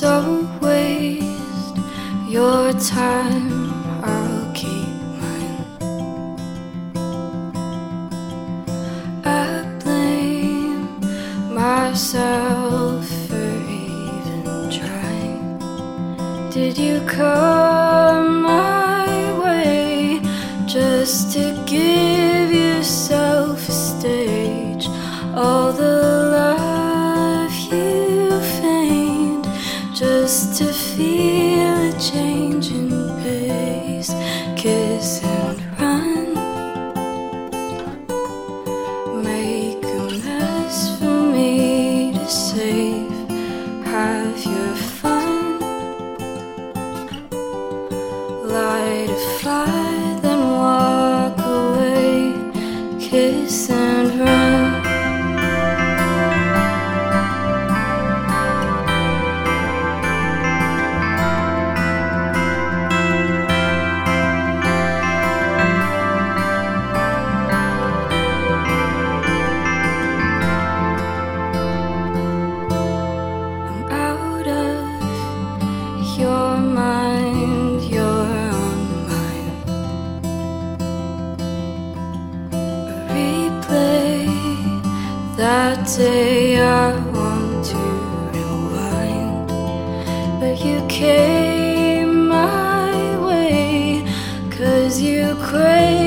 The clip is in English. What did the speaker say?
Don't waste your time, I'll keep mine. I blame myself for even trying. Did you come my way just to give just to feel a change in pace. Kiss and run. Make a mess for me to save. Have your fun. Light a fire, that day I want to rewind, but you came my way, cause you crave.